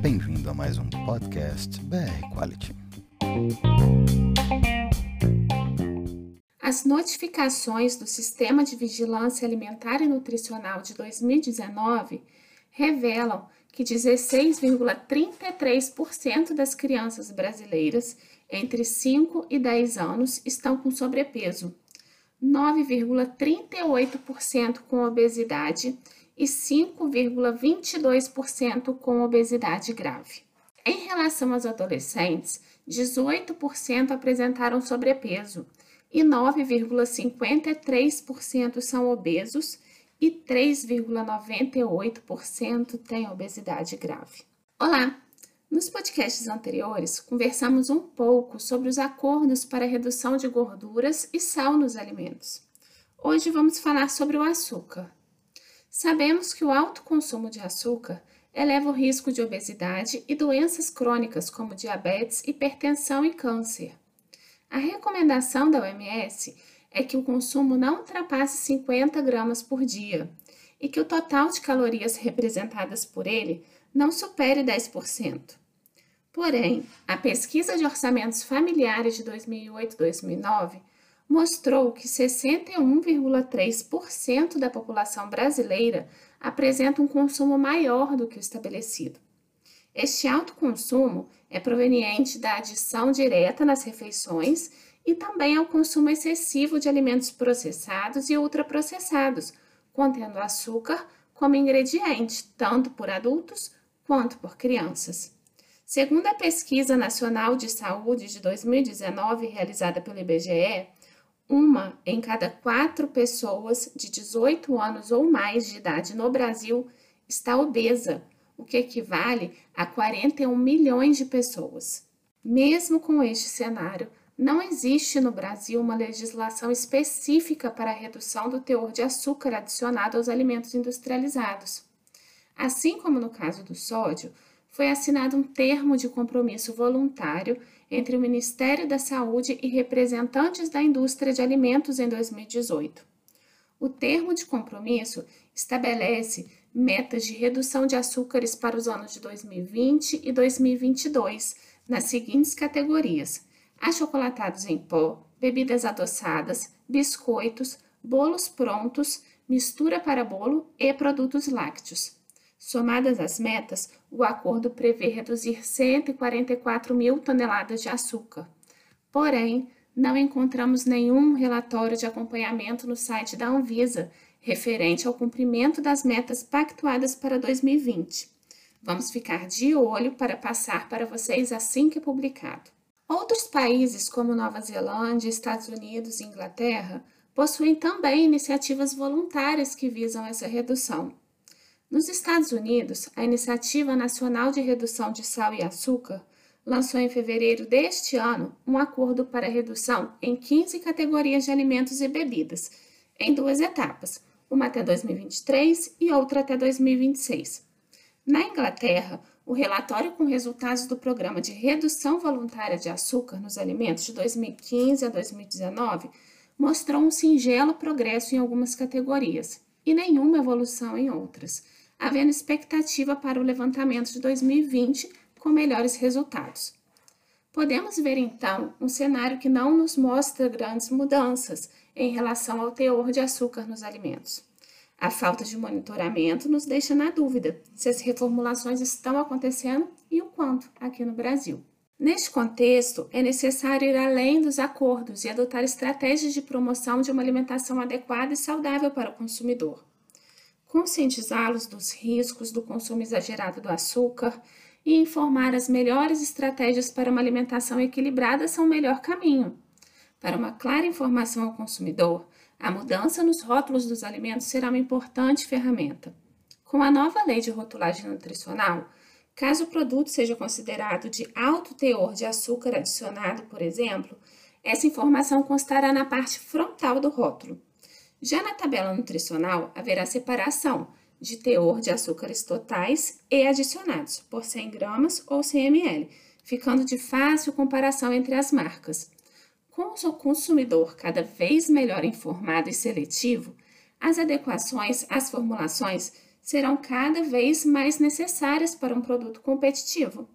Bem-vindo a mais um podcast BR Quality. As notificações do Sistema de Vigilância Alimentar e Nutricional de 2019 revelam que 16,33% das crianças brasileiras entre 5 e 10 anos estão com sobrepeso, 9,38% com obesidade e 5,22% com obesidade grave. Em relação aos adolescentes, 18% apresentaram sobrepeso e 9,53% são obesos e 3,98% têm obesidade grave. Olá! Nos podcasts anteriores, conversamos um pouco sobre os acordos para redução de gorduras e sal nos alimentos. Hoje vamos falar sobre o açúcar. Sabemos que o alto consumo de açúcar eleva o risco de obesidade e doenças crônicas como diabetes, hipertensão e câncer. A recomendação da OMS é que o consumo não ultrapasse 50 gramas por dia e que o total de calorias representadas por ele não supere 10%. Porém, a pesquisa de orçamentos familiares de 2008-2009 mostrou que 61,3% da população brasileira apresenta um consumo maior do que o estabelecido. Este alto consumo é proveniente da adição direta nas refeições e também ao consumo excessivo de alimentos processados e ultraprocessados, contendo açúcar como ingrediente, tanto por adultos quanto por crianças. Segundo a Pesquisa Nacional de Saúde de 2019, realizada pelo IBGE, uma em cada quatro pessoas de 18 anos ou mais de idade no Brasil está obesa, o que equivale a 41 milhões de pessoas. Mesmo com este cenário, não existe no Brasil uma legislação específica para a redução do teor de açúcar adicionado aos alimentos industrializados. Assim como no caso do sódio, foi assinado um termo de compromisso voluntário entre o Ministério da Saúde e representantes da indústria de alimentos em 2018. O termo de compromisso estabelece metas de redução de açúcares para os anos de 2020 e 2022 nas seguintes categorias: achocolatados em pó, bebidas adoçadas, biscoitos, bolos prontos, mistura para bolo e produtos lácteos. Somadas as metas, o acordo prevê reduzir 144 mil toneladas de açúcar. Porém, não encontramos nenhum relatório de acompanhamento no site da Anvisa referente ao cumprimento das metas pactuadas para 2020. Vamos ficar de olho para passar para vocês assim que publicado. Outros países, como Nova Zelândia, Estados Unidos e Inglaterra, possuem também iniciativas voluntárias que visam essa redução. Nos Estados Unidos, a Iniciativa Nacional de Redução de Sal e Açúcar lançou em fevereiro deste ano um acordo para redução em 15 categorias de alimentos e bebidas, em duas etapas, uma até 2023 e outra até 2026. Na Inglaterra, o relatório com resultados do Programa de Redução Voluntária de Açúcar nos Alimentos de 2015 a 2019 mostrou um singelo progresso em algumas categorias e nenhuma evolução em outras havendo expectativa para o levantamento de 2020 com melhores resultados. Podemos ver então um cenário que não nos mostra grandes mudanças em relação ao teor de açúcar nos alimentos. A falta de monitoramento nos deixa na dúvida se as reformulações estão acontecendo e o quanto aqui no Brasil. Neste contexto, é necessário ir além dos acordos e adotar estratégias de promoção de uma alimentação adequada e saudável para o consumidor conscientizá-los dos riscos do consumo exagerado do açúcar e informar as melhores estratégias para uma alimentação equilibrada são o melhor caminho. Para uma clara informação ao consumidor, a mudança nos rótulos dos alimentos será uma importante ferramenta. Com a nova lei de rotulagem nutricional, caso o produto seja considerado de alto teor de açúcar adicionado, por exemplo, essa informação constará na parte frontal do rótulo. Já na tabela nutricional, haverá separação de teor de açúcares totais e adicionados, por 100 gramas ou 100 ml, ficando de fácil comparação entre as marcas. Com o consumidor cada vez melhor informado e seletivo, as adequações às formulações serão cada vez mais necessárias para um produto competitivo.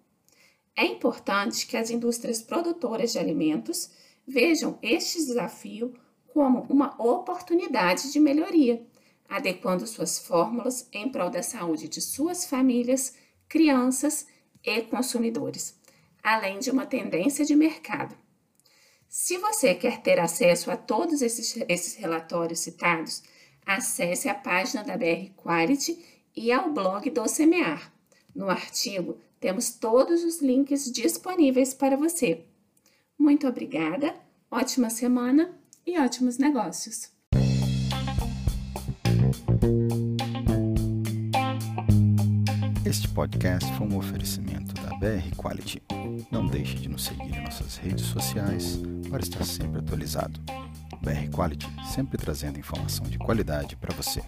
É importante que as indústrias produtoras de alimentos vejam este desafio como uma oportunidade de melhoria, adequando suas fórmulas em prol da saúde de suas famílias, crianças e consumidores, além de uma tendência de mercado. Se você quer ter acesso a todos esses, esses relatórios citados, acesse a página da BR Quality e ao blog do Semear. No artigo, temos todos os links disponíveis para você. Muito obrigada, ótima semana e ótimos negócios! Este podcast foi um oferecimento da BR Quality. Não deixe de nos seguir em nossas redes sociais para estar sempre atualizado. BR Quality, sempre trazendo informação de qualidade para você.